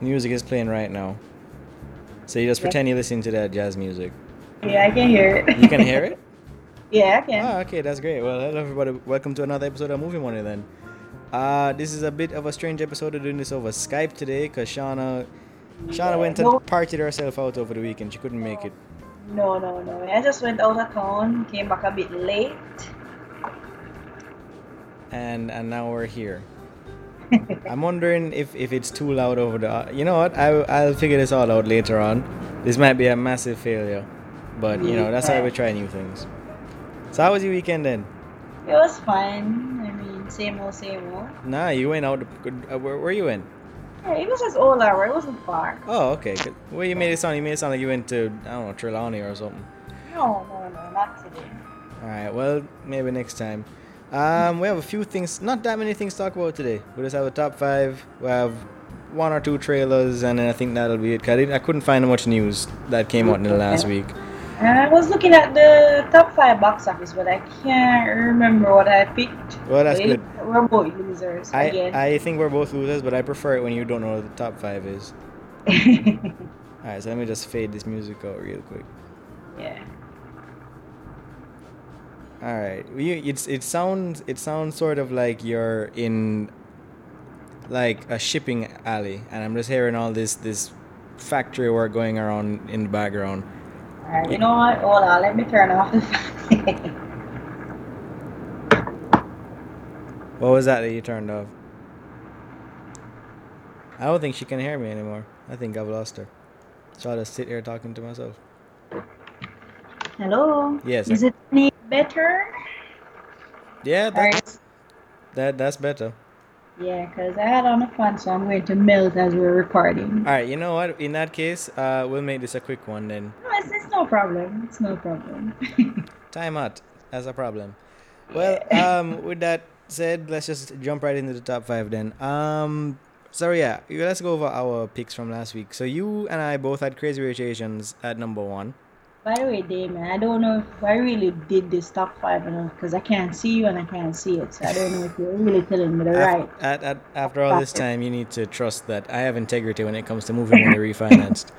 Music is playing right now. So you just pretend you're listening to that jazz music. Yeah, I can hear it. You can hear it? yeah, I can. Oh, okay, that's great. Well, hello everybody. Welcome to another episode of Movie Money. Then, uh, this is a bit of a strange episode of doing this over Skype today because Shauna, Shauna went No. and partied herself out over the weekend. She couldn't make it. No, no, no. I just went out of town, came back a bit late. and and now we're here. I'm wondering if, if it's too loud over the. You know what? I I'll figure this all out later on. This might be a massive failure, but you know that's why we try new things. So how was your weekend then? It was fun. I mean, same old, same old. Nah, you went out. Uh, where where you in? Yeah, it was just all hour. It wasn't far. Oh, okay. good. Well, you made it sound. You made it sound like you went to I don't know Trelawney or something. No, no, no, not today. All right. Well, maybe next time. Um, we have a few things. Not that many things to talk about today. We just have a top five. We have one or two trailers, and then I think that'll be it. I, I couldn't find much news that came out in the last week. I was looking at the top five box office, but I can't remember what I picked. Well, that's good. We're both losers I, again. I think we're both losers, but I prefer it when you don't know what the top five is. All right, so let me just fade this music out real quick. yeah. All right, you, it's it sounds it sounds sort of like you're in like a shipping alley, and I'm just hearing all this this factory work going around in the background. Alright, you know what? Hold on, let me turn off the. What was that that you turned off? I don't think she can hear me anymore. I think I've lost her. So I'll just sit here talking to myself. Hello? Yes. Is it any better? Yeah, that, Alright. that that's better. Yeah, because I had on a fan, so I'm going to melt as we're recording. All right, you know what? In that case, uh, we'll make this a quick one then. No, it's, it's no problem. It's no problem. Time out. That's a problem. Well, um, with that said, let's just jump right into the top five then. Um, so yeah, let's go over our picks from last week. So you and I both had Crazy Rich Asians at number one. By the way, Damon, I don't know if I really did this top five or not because I can't see you and I can't see it. So I don't know if you're really telling me the Af- right. At, at, after all this time, you need to trust that I have integrity when it comes to moving money refinanced.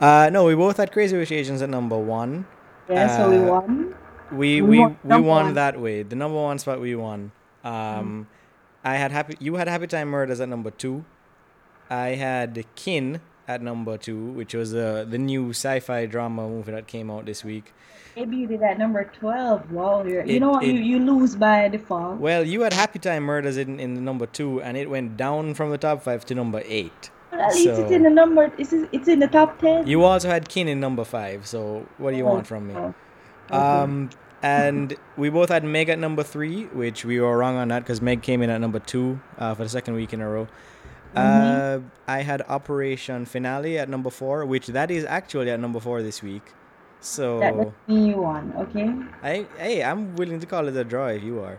Uh, no, we both had Crazy Rich Asians at number one. Yeah, so we uh, won. We We we won we won that way. The number one spot we won. Um, I had happy. You had Happy Time Murders at number two. I had Kin at number two, which was uh, the new sci-fi drama movie that came out this week. Maybe you did at number 12. Wow, you know what? it- you, you lose by default. Well, you had Happy Time Murders in, in number two, and it went down from the top five to number eight. But at least it's in the number. It's, it's in the top 10. You also had Kin in number five. So what do you want from me? Oh, okay. Um, and we both had Meg at number three, which we were wrong on that because Meg came in at number two uh, for the second week in a row. Uh, I had Operation Finale at number four, which that is actually at number four this week. So doesn't mean you won, okay? I hey, I'm willing to call it a draw if you are.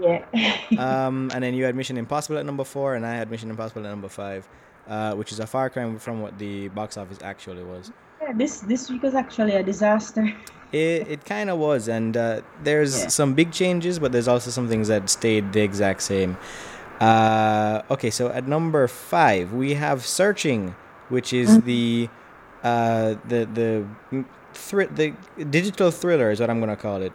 Yeah. Um, and then you had Mission Impossible at number four, and I had Mission Impossible at number five, uh, which is a far cry from what the box office actually was. Yeah, this this week was actually a disaster. It, it kind of was, and uh, there's Yeah. some big changes, but there's also some things that stayed the exact same. Uh, okay, so at number five we have Searching, which is Mhm. the uh, the the mm, thri- the digital thriller is what I'm gonna call it.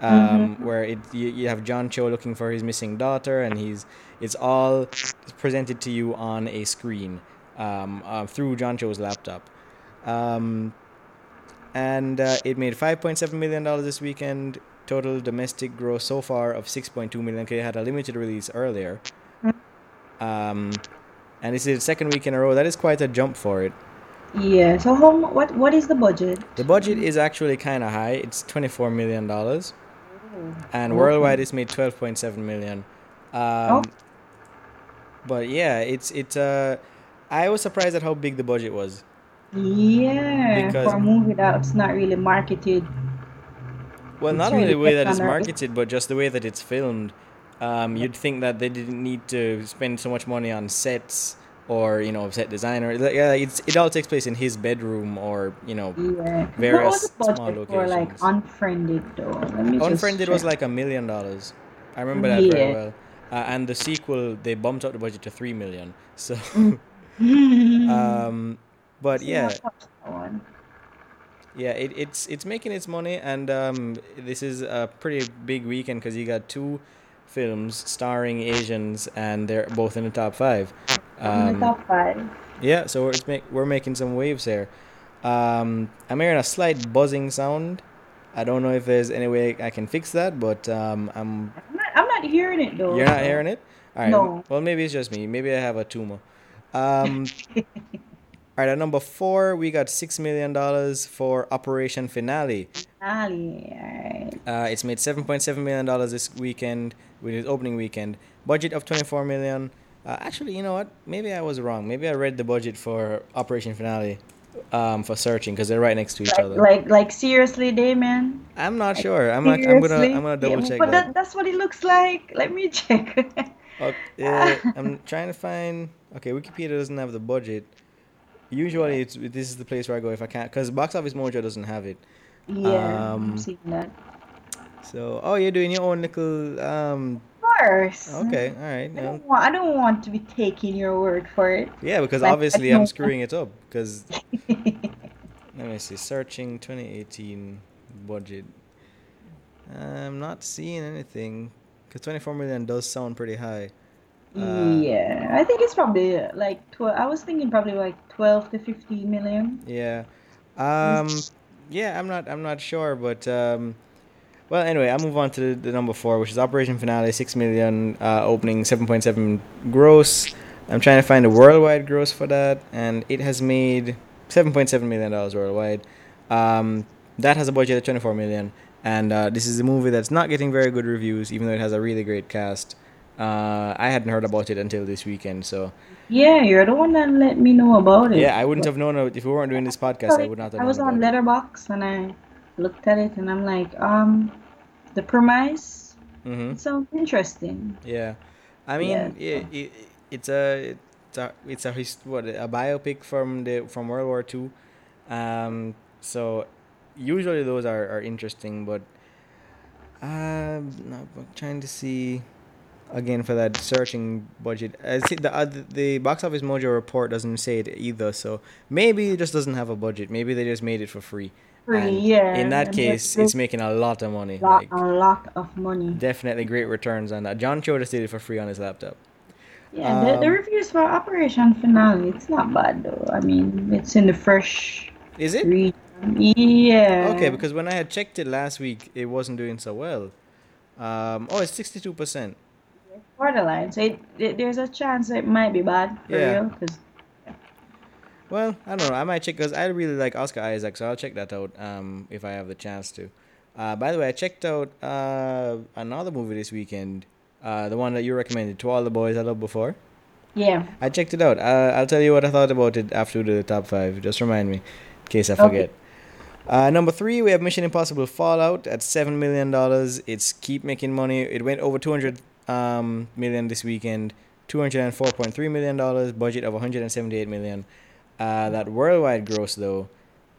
Um, Where it you, you have John Cho looking for his missing daughter, and he's it's all presented to you on a screen um, uh, through John Cho's laptop. Um, and uh, it made 5.7 million dollars this weekend. Total domestic gross so far of 6.2 million. It had a limited release earlier, um, and this is the second week in a row. That is quite a jump for it. Yeah. So how what what is the budget? The budget is actually kind of high. It's 24 million dollars, and Okay. worldwide it's made 12.7 million. Um, Oh. But yeah, it's it's uh, I was surprised at how big the budget was. Yeah, Because- for a movie that's not really marketed. Well, not only really the way that it's marketed, but just the way that it's filmed. Um, you'd think that they didn't need to spend so much money on sets or you know set designer. Like, Yeah, it's it all takes place in his bedroom or you know. Yeah. Various what was the small for like locations. Unfriended though? Let me just Unfriended was like a million dollars. I remember that very well. Uh, and the sequel, they bumped up the budget to three million. So, Mm. Um, but yeah, I'll watch that one. yeah, it, it's it's making its money, and um, this is a pretty big weekend because you got two films starring Asians, and they're both in the top five. In the Um, top five. yeah, so we're make, we're making some waves here. Um, I'm hearing a slight buzzing sound. I don't know if there's any way I can fix that, but um, I'm I'm not, I'm not hearing it though. You're not hearing it? All right. No. Well, maybe it's just me. Maybe I have a tumor. Um, all right. At number four, we got six million dollars for Operation Finale. Ali, alright. Uh, it's made seven point seven million dollars this weekend with its opening weekend. Budget of twenty four million. Uh, actually, you know what? Maybe I was wrong. Maybe I read the budget for Operation Finale um, for searching because they're right next to each Like, other. like, like seriously, Dayman. I'm not sure. I'm not, I'm gonna I'm gonna double Yeah, check But that. that, that's what it looks like. Let me check. Okay, uh, I'm trying to find. Okay, Wikipedia doesn't have the budget. Usually, it's this is the place where I go if I can't, because Box Office Mojo doesn't have it. yeah, Um, I'm seeing that. So, oh, you're doing your own little. Um. Of course. Okay, all right. I don't, want, I don't want to be taking your word for it. yeah because Like, obviously I'm screwing it up. Because let me see, searching 2018 budget. I'm not seeing anything. Because 24 million does sound pretty high. Uh, yeah, I think it's probably uh, like 12. I was thinking probably like 12 to 15 million. Yeah. Um yeah, I'm not I'm not sure, but um well anyway, I'll move on to the, the number four, which is Operation Finale, six million, uh opening seven point seven gross. I'm trying to find a worldwide gross for that, and it has made seven point seven million dollars worldwide. Um that has a budget of twenty four million. And uh, this is a movie that's not getting very good reviews, even though it has a really great cast. Uh, I hadn't heard about it until this weekend, so Yeah, you're the one that let me know about it. yeah, I wouldn't have known if we weren't doing this podcast. I would not have I was on. Letterboxd and I looked at it and I'm like, um, the premise Mm-hmm. sounds interesting. Yeah, I mean, Yeah. it, it, it's a it's a it's a hist- what a biopic from the from World War Two, um. So usually those are, are interesting, but um, no, I'm trying to see again for that searching budget. I see the uh, the box office mojo report doesn't say it either, so maybe it just doesn't have a budget. Maybe they just made it for free. Free, yeah. In that and case, it's making a lot of money. lot, Like a lot of money. definitely great returns on that. John Cho just did it for free on his laptop. Yeah, the, the Um, reviews for Operation Finale, it's not bad though. I mean, it's in the fresh Is it? region. Yeah. Okay, because when I had checked it last week, it wasn't doing so well. Um, oh, it's sixty-two percent. borderline. So it, it, there's a chance it might be bad for Yeah. real. Cause Well, I don't know. I might check because I really like Oscar Isaac, so I'll check that out. Um, if I have the chance to. Uh, by the way, I checked out uh another movie this weekend. Uh, the one that you recommended, To All the Boys I Loved Before. yeah. I checked it out. Uh, I'll tell you what I thought about it after the top five. Just remind me, in case I Okay. forget. Uh, number three, we have Mission Impossible Fallout at seven million dollars. It's keep making money. It went over two hundred um, million this weekend. Two hundred and four point three million dollars. Budget of one hundred and seventy-eight million. Uh, that worldwide gross though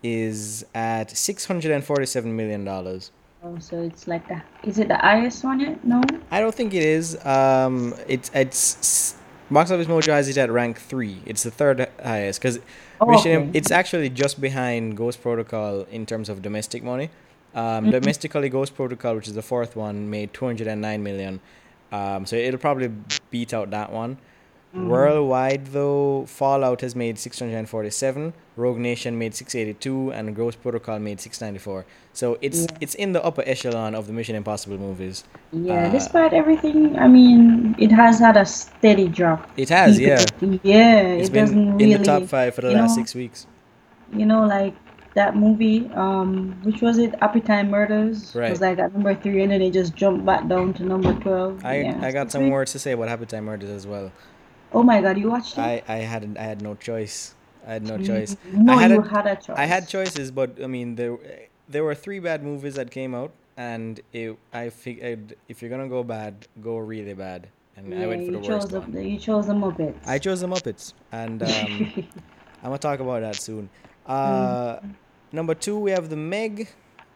is at six hundred and forty-seven million dollars. Oh, so it's like the is it the highest one yet? No. I don't think it is. Um, it's it's Box Office Mojo has it at rank three. It's the third highest because Oh, okay. It's actually just behind Ghost Protocol in terms of domestic money. Um, Mhm. Domestically, Ghost Protocol, which is the fourth one, made two hundred and nine million. Um, so it'll probably beat out that one. Mhm. Worldwide, though, Fallout has made six hundred and forty-seven. Rogue Nation made six eighty-two, and Ghost Protocol made six ninety-four. So it's Yeah. it's in the upper echelon of the Mission Impossible movies. Yeah, Uh, despite everything, I mean, it has had a steady drop. It has, yeah. Yeah, It's it been doesn't in really, the top five for the last know, six weeks. you know, like that movie, um, which was it? Happy Time Murders Right. was like at number three, and then it just jumped back down to number twelve. I yeah. I got some words to say about Happy Time Murders as well. Oh my God, you watched it? I I had I had no choice. I had no choice. No, I had you a, had a choice. I had choices, but I mean there there were three bad movies that came out, and it, I figured if you're gonna go bad, go really bad, and I went for the worst the, one. you chose the Muppets. I chose the Muppets, and um, I'm gonna talk about that soon. Uh, number two, we have the Meg.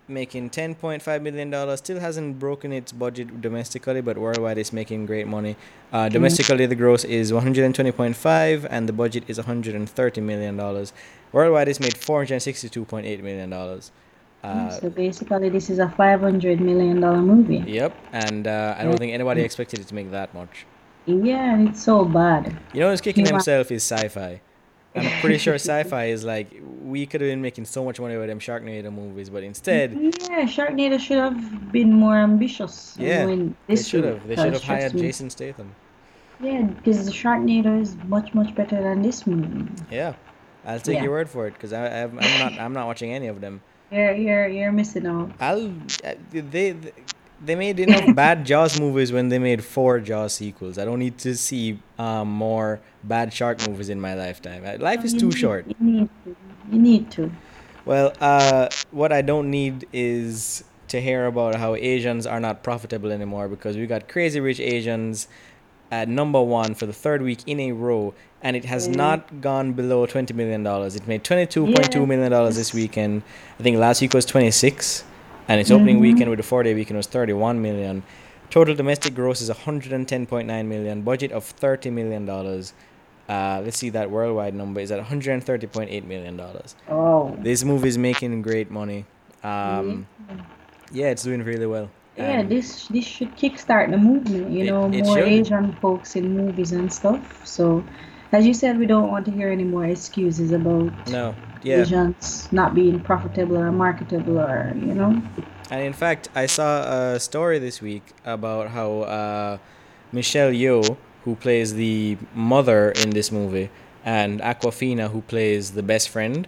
Making ten point five million dollars. Still hasn't broken its budget domestically, but worldwide it's making great money. Uh, domestically, the gross is one hundred and twenty point five, and the budget is one hundred and thirty million dollars. Worldwide, it's made four hundred sixty two point eight million dollars. Uh, so basically, this is a five hundred million dollar movie. Yep, and uh, I don't think anybody expected it to make that much. Yeah, and it's so bad. You know what's kicking himself is Syfy. I'm pretty sure Syfy is like we could have been making so much money with them Sharknado movies, but instead Yeah, Sharknado should have been more ambitious. Yeah, they should have. They should have hired me- Jason Statham. Yeah, because the Sharknado is much much better than this movie. Yeah, I'll take Yeah. your word for it because I, I'm not I'm not watching any of them. You're you're you're missing out. I'll uh, they they made enough bad Jaws movies when they made four Jaws sequels. I don't need to see um, more bad shark movies in my lifetime. Life is too short. You need to. You need to. Well, uh, what I don't need is to hear about how Asians are not profitable anymore because we got Crazy Rich Asians at number one for the third week in a row, and it has not gone below twenty million dollars. It made twenty two point two Yeah. million dollars this weekend. I think last week was twenty six, and its opening Mhm. weekend with a four day weekend was thirty one million. Total domestic gross is 110.9 million. Budget of 30 million dollars. Uh, let's see that worldwide number is at 130.8 million dollars. Oh. This movie is making great money. Um, yeah, it's doing really well. Yeah, this this should kickstart the movement. You It- know, it more should. Asian folks in movies and stuff. So, as you said, we don't want to hear any more excuses about no, yeah, not being profitable or marketable or you know. and in fact, I saw a story this week about how uh, Michelle Yeoh, who plays the mother in this movie, and Awkwafina, who plays the best friend,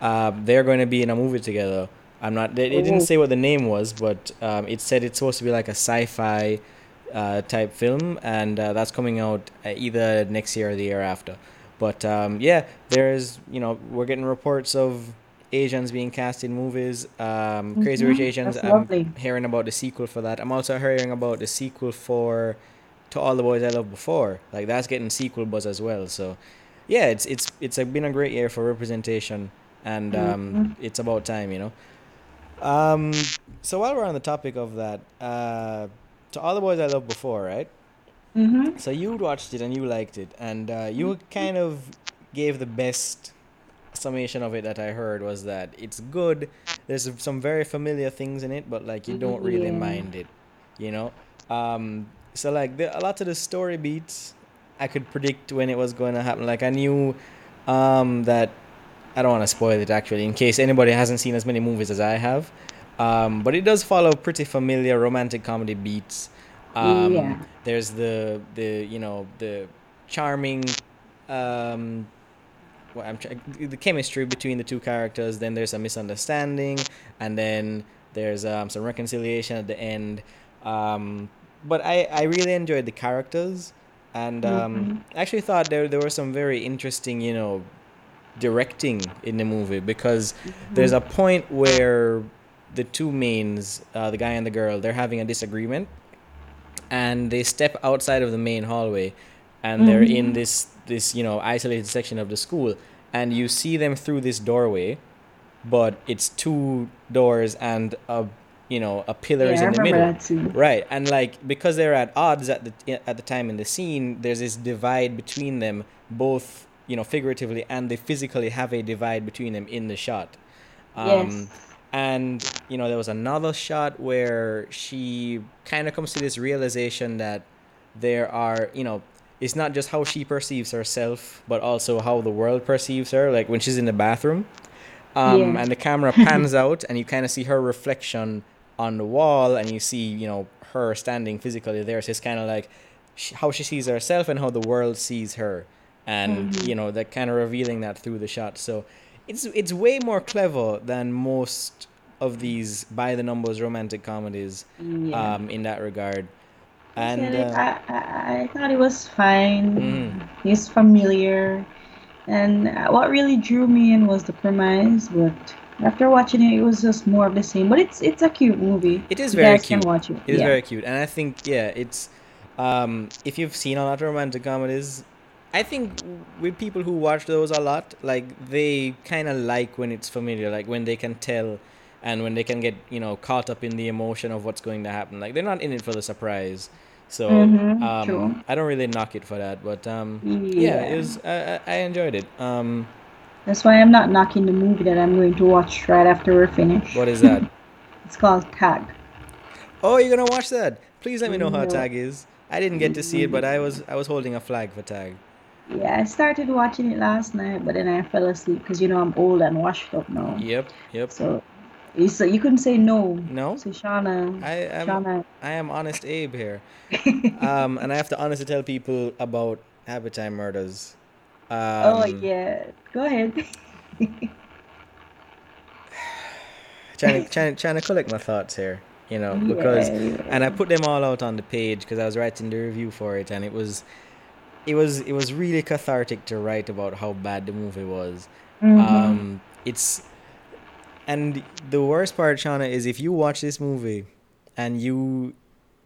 uh, they're going to be in a movie together. I'm not. They, they didn't Oh. say what the name was, but um, it said it's supposed to be like a sci-fi uh, type film, and uh, that's coming out uh, either next year or the year after. But um, yeah, there's you know we're getting reports of Asians being cast in movies. Um, Crazy Rich Mhm, Asians. that's I'm lovely. hearing about the sequel for that. I'm also hearing about the sequel for To All the Boys I Loved Before. Like that's getting sequel buzz as well. So yeah, it's it's it's a, been a great year for representation, and um, Mhm. it's about time, you know. Um, so while we're on the topic of that, uh, To All the Boys I Loved Before, right? Mm-hmm. So you watched it and you liked it, and uh, you kind of gave the best summation of it that I heard was that it's good. There's some very familiar things in it, but like you don't really Yeah. mind it, you know. Um, so like the, a lot of the story beats, I could predict when it was going to happen. Like I knew um, that I don't want to spoil it actually, in case anybody hasn't seen as many movies as I have. Um, but it does follow pretty familiar romantic comedy beats. Um, Yeah. There's the the you know the charming, um, well, I'm try- the chemistry between the two characters. Then there's a misunderstanding, and then there's um, some reconciliation at the end. Um, but I, I really enjoyed the characters, and um, I actually thought there there were some very interesting you know directing in the movie because there's a point where the two mains, uh, the guy and the girl, they're having a disagreement, and they step outside of the main hallway, and they're in Mhm. this this you know isolated section of the school, and you see them through this doorway, but it's two doors and a you know a pillars Yeah, I in the middle. Right, and like because they're at odds at the at the time in the scene, there's this divide between them, both you know figuratively and they physically have a divide between them in the shot. Um, Yes. And you know there was another shot where she kind of comes to this realization that there are you know it's not just how she perceives herself, but also how the world perceives her. Like when she's in the bathroom, um, Yeah. and the camera pans out, and you kind of see her reflection on the wall, and you see, you know, her standing physically there. So it's kind of like sh- how she sees herself and how the world sees her, and Mhm. you know, that kind of revealing that through the shot. So it's it's way more clever than most of these by the numbers romantic comedies Yeah. um, in that regard. And And uh, I, I, I thought it was fine. Mhm. It's familiar. And what really drew me in was the premise, but after watching it, it was just more of the same. But it's it's a cute movie. it is You very guys cute. can watch it. It is yeah. very cute, and I think yeah, it's um, if you've seen a lot of romantic comedies, I think with people who watch those a lot, like they kind of like when it's familiar, like when they can tell and when they can get you know caught up in the emotion of what's going to happen. Like they're not in it for the surprise. So Mm-hmm. um. I don't really knock it for that, but um, yeah, Yeah. it was. I, I enjoyed it. Um, That's why I'm not knocking the movie that I'm going to watch right after we're finished. what is that? It's called Tag. oh, you're gonna watch that? Please let me know how. Tag is. I didn't get to see it, but I was I was holding a flag for Tag. Yeah, I started watching it last night, but then I fell asleep because you know I'm old and washed up now. Yep, yep. So, you so you couldn't say no. No, So Shauna, I am Shauna. I am honest Abe here. Um, and I have to honestly tell people about Time Murders. Um, oh yeah, go ahead. trying to, trying, trying to collect my thoughts here, you know, because Yeah, yeah. and I put them all out on the page because I was writing the review for it, and it was, it was, it was really cathartic to write about how bad the movie was. Mhm. Um, it's, and the worst part, Shauna, is if you watch this movie, and you,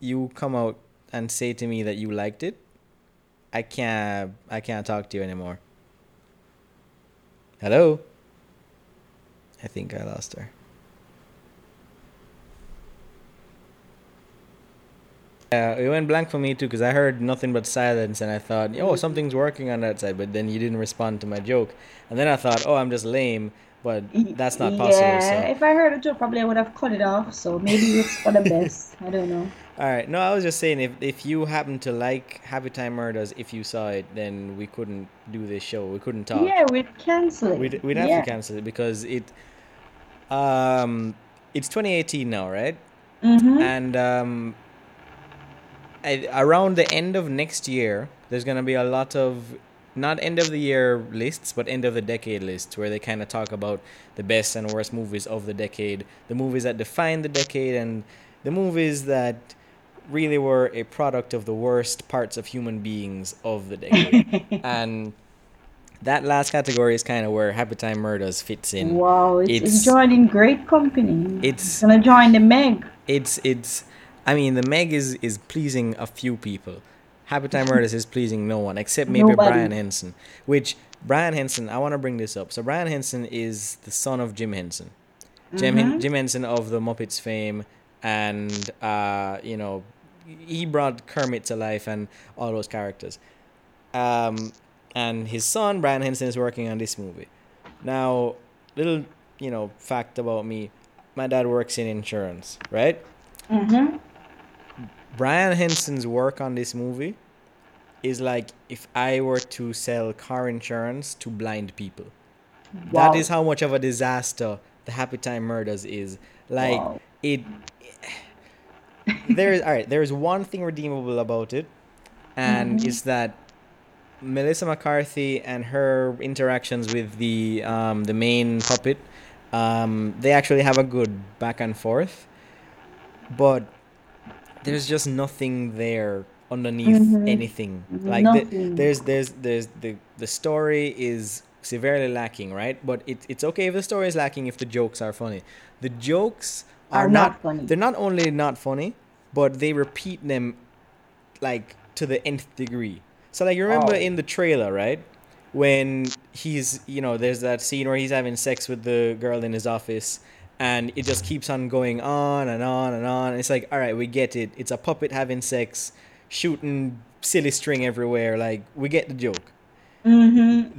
you come out and say to me that you liked it, I can't, I can't talk to you anymore. Hello. I think I lost her. Yeah, it went blank for me too because I heard nothing but silence and I thought, oh, something's working on that side. But then you didn't respond to my joke, and then I thought, oh, I'm just lame. But that's not possible. Yeah, So, if I heard a joke, probably I would have cut it off. So maybe it's for the best. I don't know. all right. No, I was just saying if if you happen to like Happy Time Murders, if you saw it, then we couldn't do this show. We couldn't talk. Yeah, we'd cancel it. We'd we'd have yeah. to cancel it because it, um, it's 2018 now, right? Mm-hmm. and um, I, around the end of next year, there's gonna be a lot of not end of the year lists, but end of the decade lists where they kind of talk about the best and worst movies of the decade, the movies that define the decade, and the movies that really were a product of the worst parts of human beings of the decade. and that last category is kind of where Happy Time Murders fits in. Wow, it's, It's- it's joining great company. It's- gonna join the Meg. it's it's I mean the Meg is is pleasing a few people. Happy Time Murders is pleasing no one except maybe Nobody. Brian Henson. Which Brian Henson, I want to bring this up. So Brian Henson is the son of Jim Henson. Jim Hen- Mhm. Jim Henson of the Muppets fame and uh you know he brought Kermit to life and all those characters. Um and his son Brian Henson is working on this movie. Now, little you know fact about me, my dad works in insurance, right? Mm-hmm. Brian Henson's work on this movie is like if I were to sell car insurance to blind people. Wow. That is how much of a disaster the Happy Time Murders is. Like Wow. it there is all right, there is one thing redeemable about it and Mhm. it's that Melissa McCarthy and her interactions with the um, the main puppet um, they actually have a good back and forth but there's just nothing there underneath Mhm. anything. Like the, there's there's there's the the story is severely lacking right? But it, it's okay if the story is lacking if the jokes are funny. The jokes are, Are not, not funny. they're not only not funny but they repeat them like to the nth degree. So like you remember Oh. in the trailer right? When he's you know there's that scene where he's having sex with the girl in his office and it just keeps on going on and on and on and it's like all right we get it it's a puppet having sex shooting silly string everywhere like we get the joke Mm-hmm.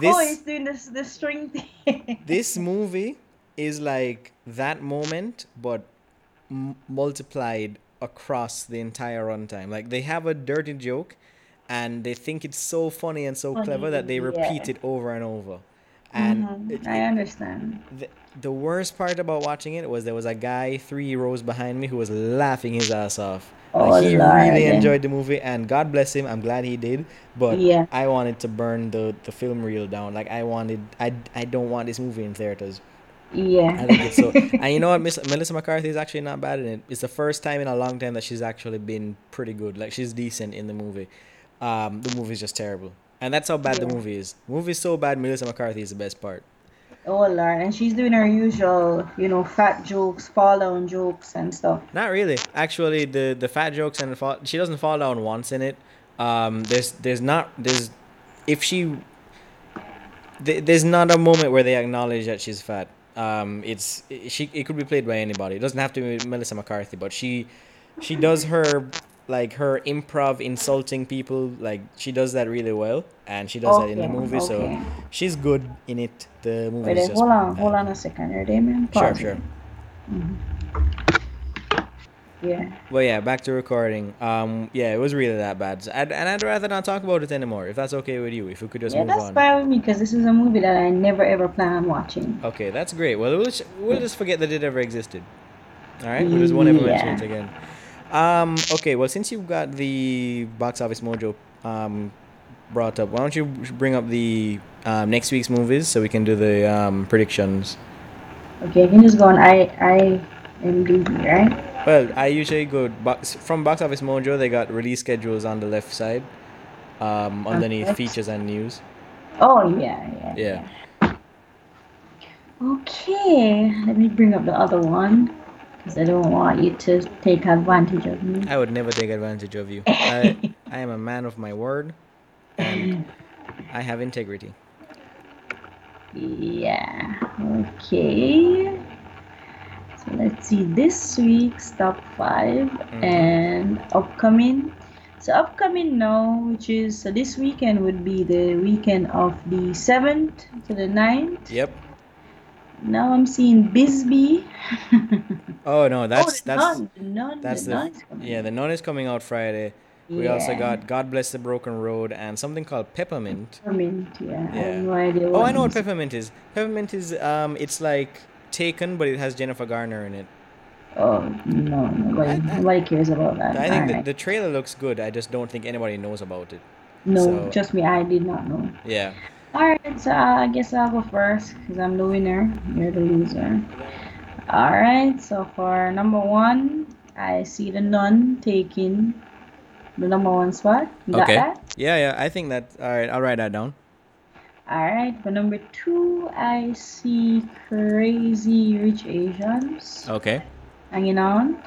Thi- oh, he's doing this the string thing. this movie is like that moment but m- multiplied across the entire runtime like they have a dirty joke and they think it's so funny and so clever that they repeat yeah. it over and over and Mhm, it- I understand. the, the worst part about watching it was there was a guy three rows behind me who was laughing his ass off. Oh, Like, he Lord. really enjoyed the movie, and God bless him. I'm glad he did. But Yeah. I wanted to burn the, the film reel down. Like I wanted, I, I don't want this movie in theaters. Yeah. I think it's so. and you know what, Miss Melissa McCarthy is actually not bad in it. It's the first time in a long time that she's actually been pretty good. Like she's decent in the movie. Um, the movie's just terrible, and that's how bad the movie is. The movie's so bad. Melissa McCarthy is the best part. Oh Lord, and she's doing her usual, you know, fat jokes, fall down jokes and stuff. Not really. Actually, the the fat jokes and the fall, she doesn't fall down once in it. Um, there's there's not there's if she th- there's not a moment where they acknowledge that she's fat. Um, it's she it could be played by anybody. It doesn't have to be Melissa McCarthy, but she she does her like her improv insulting people like she does that really well and she does that in the Okay, movie so she's good in it. The movie Wait, is just hold on, bad. hold on a second. Here, Damien. sure sure. It. Yeah. well yeah back to recording. Um yeah it was really that bad. So I'd, and i'd rather not talk about it anymore if that's okay with you if we could just Yeah, move that's on. fine with me because this is a movie that I never ever plan on watching. okay that's great. Well we'll just, we'll just forget that it ever existed. All right? We'll just won't ever mention it again um okay well since you've got the box office mojo um brought up why don't you bring up the um, next week's movies so we can do the um, predictions Okay, you can just go on I I right? well i usually go box from box office mojo they got release schedules on the left side um, underneath Perfect. features and news Oh yeah, yeah. yeah Okay, let me bring up the other one because I don't want you to take advantage of me. i would never take advantage of you I, I am a man of my word and i have integrity Yeah. Okay. So let's see this week's top 5 Mhm. and upcoming. So upcoming now, which is so this weekend would be the weekend of the seventh to the 9th. yep Now I'm seeing Bisbee. oh no that's oh, the that's nun, the nun, that's the the yeah the nun is coming out friday we also got god bless the broken road and something called peppermint Peppermint, yeah. I have no idea oh i know what peppermint is peppermint is um it's like taken but it has jennifer garner in it Oh no, nobody, I- I- nobody cares about that. i think the, the trailer looks good i just don't think anybody knows about it no, so- trust me, I did not know. yeah Alright, so I guess I'll go first because I'm the winner. You're the loser. Alright, so for number one, I see the nun taking the number one spot. You got okay that? yeah yeah i think that all right i'll write that down Alright, for number two, I see Crazy Rich Asians okay hanging on.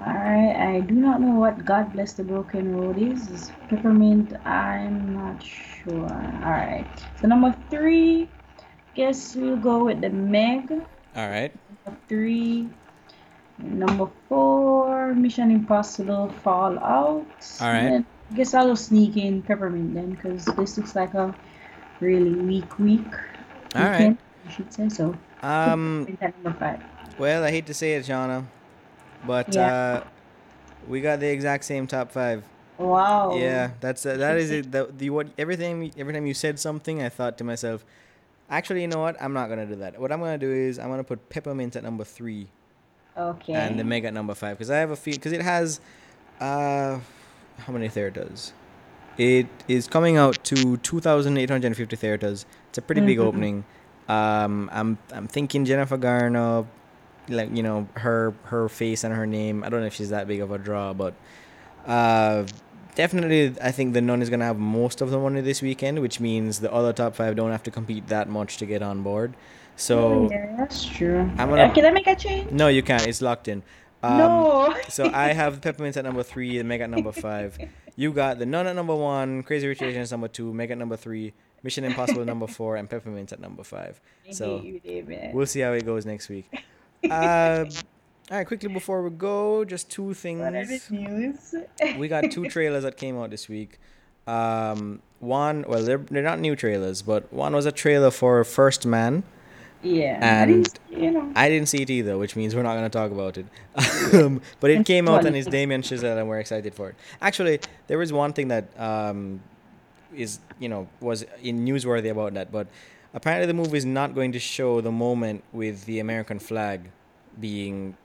Alright, I do not know what God Bless the Broken Road is. Is Peppermint? I'm not sure. Alright, so number three, guess we'll go with the Meg. All right Number three. Number four, Mission Impossible Fallout. Alright. And I guess I'll sneak in Peppermint then because this looks like a really weak week. All right. weekend, I should say so. um number five. well i hate to say it shauna but Yeah. uh we got the exact same top five Wow. Yeah, that's uh, that is it. The, the what everything every time you said something, I thought to myself, actually, you know what? I'm not gonna do that. What I'm gonna do is I'm gonna put peppermint at number three Okay. and the meg at number five because I have a feel because it has, uh, how many theaters? It is coming out to 2,850 theaters. It's a pretty big Mhm. opening. Um, I'm I'm thinking Jennifer Garner, like you know her her face and her name. I don't know if she's that big of a draw, but uh, definitely I think the Nun is gonna have most of the money this weekend, which means the other top five don't have to compete that much to get on board. So yeah, that's true. I'm gonna- Can I make a change? no, you can't. It's locked in. Um, no. so I have Peppermint at number three and Meg at number five. You got the Nun at number one, Crazy Rich Asians number two, Meg at number three, Mission Impossible number four, and Peppermint at number five. I So you, we'll see how it goes next week. Uh, all right, quickly before we go, just two things. news? We got two trailers that came out this week. Um, one, well, they're, they're not new trailers, but one was a trailer for First Man. Yeah. I And- didn't, you know. I didn't see it either, which means we're not going to talk about it. um, but it came out and it's Damien Chazelle, and we're excited for it. Actually, there is one thing that um, is, you know, was in newsworthy about that. But apparently, the movie is not going to show the moment with the American flag being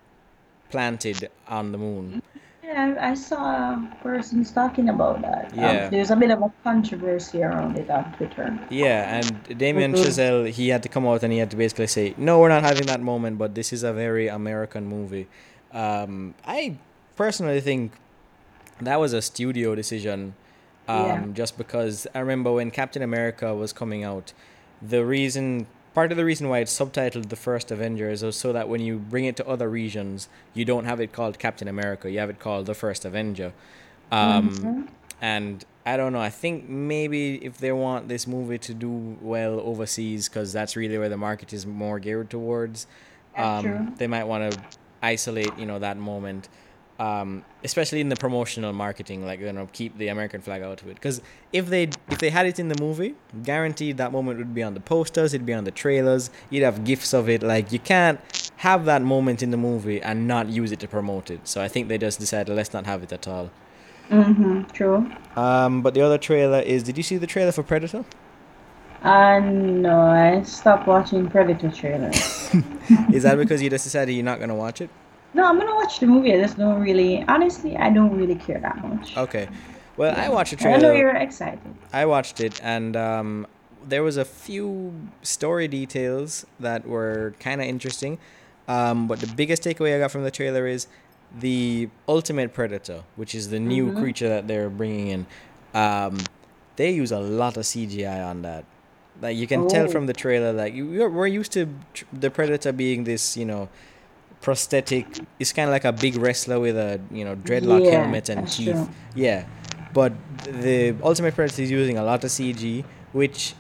planted on the moon. Yeah, I I saw persons talking about that. Um, Yeah. there's a bit of a controversy around it on Twitter. Yeah, and Damien Mhm. Chazelle, he had to come out and he had to basically say, no, we're not having that moment, but this is a very American movie. Um, I personally think that was a studio decision, um, Yeah. just because I remember when Captain America was coming out, the reason, part of the reason why it's subtitled The First Avengers is so that when you bring it to other regions, you don't have it called Captain America, you have it called The First Avenger. Um, Mhm. and I don't know. I think maybe if they want this movie to do well overseas, because that's really where the market is more geared towards, um, they might want to isolate, you know, that moment, um, especially in the promotional marketing, like you know, keep the American flag out of it. Because if they if they had it in the movie, guaranteed that moment would be on the posters, it'd be on the trailers, you'd have gifs of it. Like you can't have that moment in the movie and not use it to promote it. So I think they just decided let's not have it at all. Mm-hmm. True. Um, but the other trailer is. Did you see the trailer for Predator? Uh, no, I stopped watching Predator trailers. Is that because you just decided you're not gonna watch it? No, I'm gonna watch the movie. I just don't really, honestly, I don't really care that much. Okay. Well, I watched the I know you're excited. I watched it, and um, there was a few story details that were kind of interesting. Um, but the biggest takeaway I got from the trailer is the ultimate predator, which is the new Mhm. creature that they're bringing in. Um, they use a lot of CGI on that. Like you can tell Oh. from the trailer, like you, we're we're used to tr- the predator being this, you know, prosthetic. It's kind of like a big wrestler with a you know dreadlock Yeah, helmet and teeth. true. Yeah, but the Ultimate Predator is using a lot of CG, which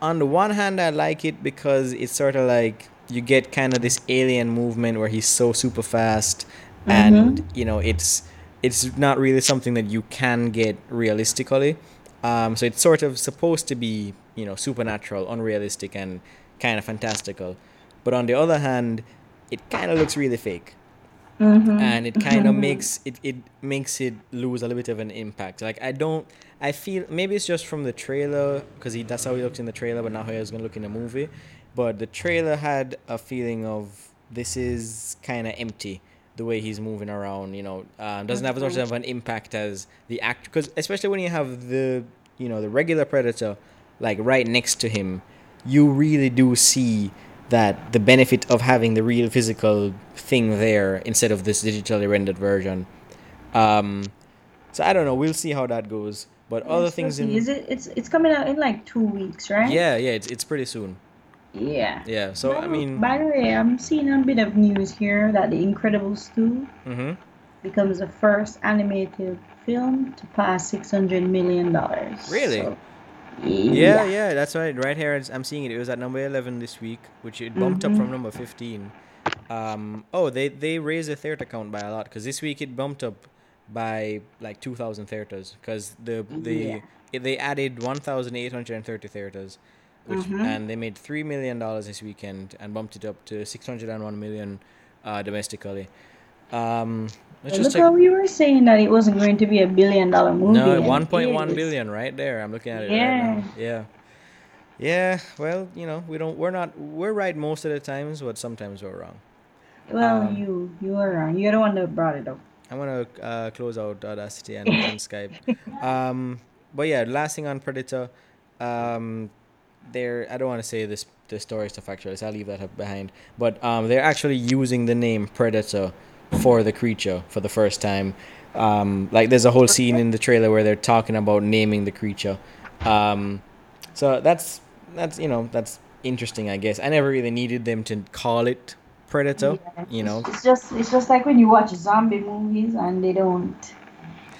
on the one hand I like it because it's sort of like you get kind of this alien movement where he's so super fast, and you know it's it's not really something that you can get realistically. Um, so it's sort of supposed to be you know supernatural, unrealistic, and kind of fantastical. But on the other hand, it kind of looks really fake. Mm-hmm. and it kind of makes it, it makes it lose a little bit of an impact. Like i don't i feel maybe it's just from the trailer because that's how he looks in the trailer but not how he was going to look in the movie. But the trailer had a feeling of this is kind of empty the way he's moving around you know um, doesn't have as much of an impact as the act because especially when you have the you know the regular predator like right next to him you really do see that the benefit of having the real physical thing there instead of this digitally rendered version. Um, so I don't know. We'll see how that goes. But other Let's things in Is it? It's it's coming out in like two weeks, right? yeah, yeah, it's it's pretty soon. Yeah. Yeah. So I mean, by the way, I'm seeing a bit of news here that The Incredibles 2 hmm becomes the first animated film to pass six hundred million dollars. Really? Yeah, yeah, that's right. Right here, I'm seeing it. It was at number eleven this week, which it bumped up Mhm. from number fifteen. Um, oh, they they raised the theater count by a lot because this week it bumped up by like two thousand theaters because the the Yeah. it, they added one thousand eight hundred and thirty theaters, which Mhm. and they made three million dollars this weekend and bumped it up to six hundred and one million uh, domestically. Um, Look just you were saying that it wasn't going to be a billion dollar movie. No, and one it point one is. billion right there. I'm looking at it right Yeah. now. Yeah. Yeah, well, you know, we don't we're not we're right most of the times, but sometimes we're wrong. Well, Um, you you are wrong. You're the one that brought it up. I'm gonna uh, close out Audacity and, and Skype. Um, but yeah, last thing on Predator, um, they're I don't want to say this the story stuff actually, so I'll leave that up behind. But um, they're actually using the name Predator for the creature for the first time. Um, like there's a whole scene in the trailer where they're talking about naming the creature. Um, so that's that's you know that's interesting I guess. I never really needed them to call it Predator. Yeah. You know, It's just it's just like when you watch zombie movies and they don't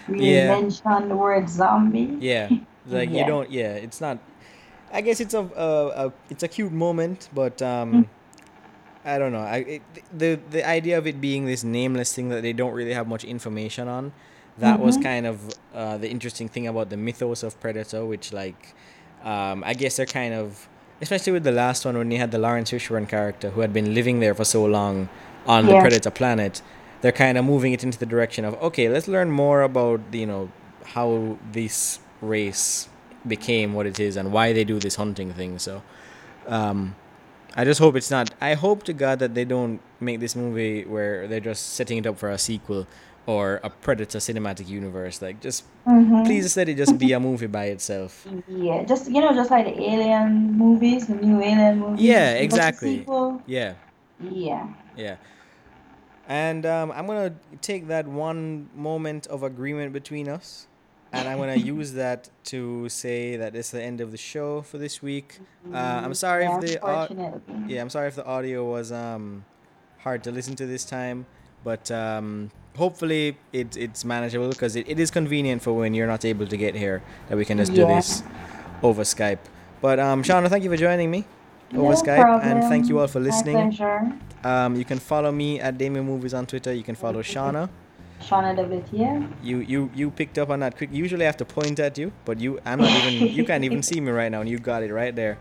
really Yeah. mention the word zombie. Yeah, like you don't. Yeah, it's not. I guess it's a, a, a it's a cute moment, but um, I don't know. I it, the the idea of it being this nameless thing that they don't really have much information on, that was Mhm. kind of uh, the interesting thing about the mythos of Predator, which like, um, I guess they're kind of, especially with the last one when they had the Laurence Fishburne character who had been living there for so long on the Predator planet. They're kind of moving it into the direction of okay, let's learn more about you know how this race became what it is and why they do this hunting thing. So, um, I just hope it's not. I hope to God that they don't make this movie where they're just setting it up for a sequel or a Predator cinematic universe. Like, just Mhm. please let it just be a movie by itself. Yeah, just you know, just like the Alien movies, the new Alien movies. Yeah, exactly. Yeah, Yeah. yeah. And um, I'm gonna take that one moment of agreement between us, and I'm gonna use that to say that it's the end of the show for this week. Uh, I'm sorry Yeah, if the au- yeah, I'm sorry if the audio was um hard to listen to this time, but um hopefully it, it's manageable because it, it is convenient for when you're not able to get here that we can just do this over Skype. But um, Shauna, thank you for joining me over No Skype, and thank you all for My listening. pleasure. Um, you can follow me at Damien Movies on Twitter. You can follow Shauna. Shauna WTF. You you you picked up on that quick. Usually I have to point at you, but you I'm not even you can't even see me right now, and you got it right there.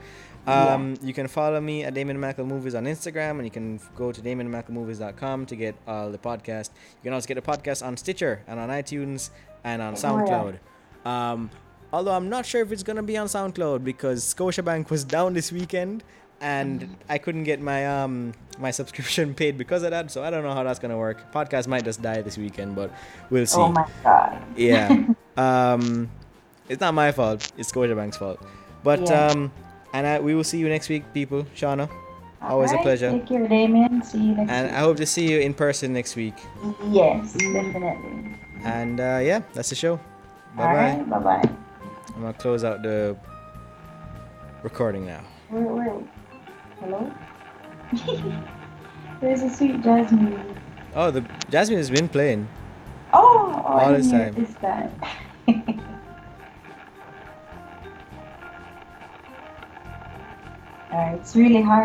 Um, You can follow me at Damien Mackle Movies on Instagram, and you can go to DamienMackleMovies.com to get all the podcast. You can also get the podcast on Stitcher and on iTunes and on Oh, yeah. SoundCloud. Um, although I'm not sure if it's gonna be on SoundCloud because Scotiabank was down this weekend, and I couldn't get my um my subscription paid because of that. So I don't know how that's gonna work. Podcast might just die this weekend, but we'll see. Oh my god. Yeah. um, it's not my fault. It's Scotiabank's fault. But Yeah. um, and I, we will see you next week, people. Shauna, Always a pleasure. Take care, Damien. See you next and week. I hope to see you in person next week. Yes, definitely. And uh, yeah, that's the show. Bye bye. Alright, bye bye. I'm gonna close out the recording now. Where? Hello? There's a sweet jazz music. Oh, the Jasmine has been playing. Oh, oh All this time. this time. Alright, it's really hard.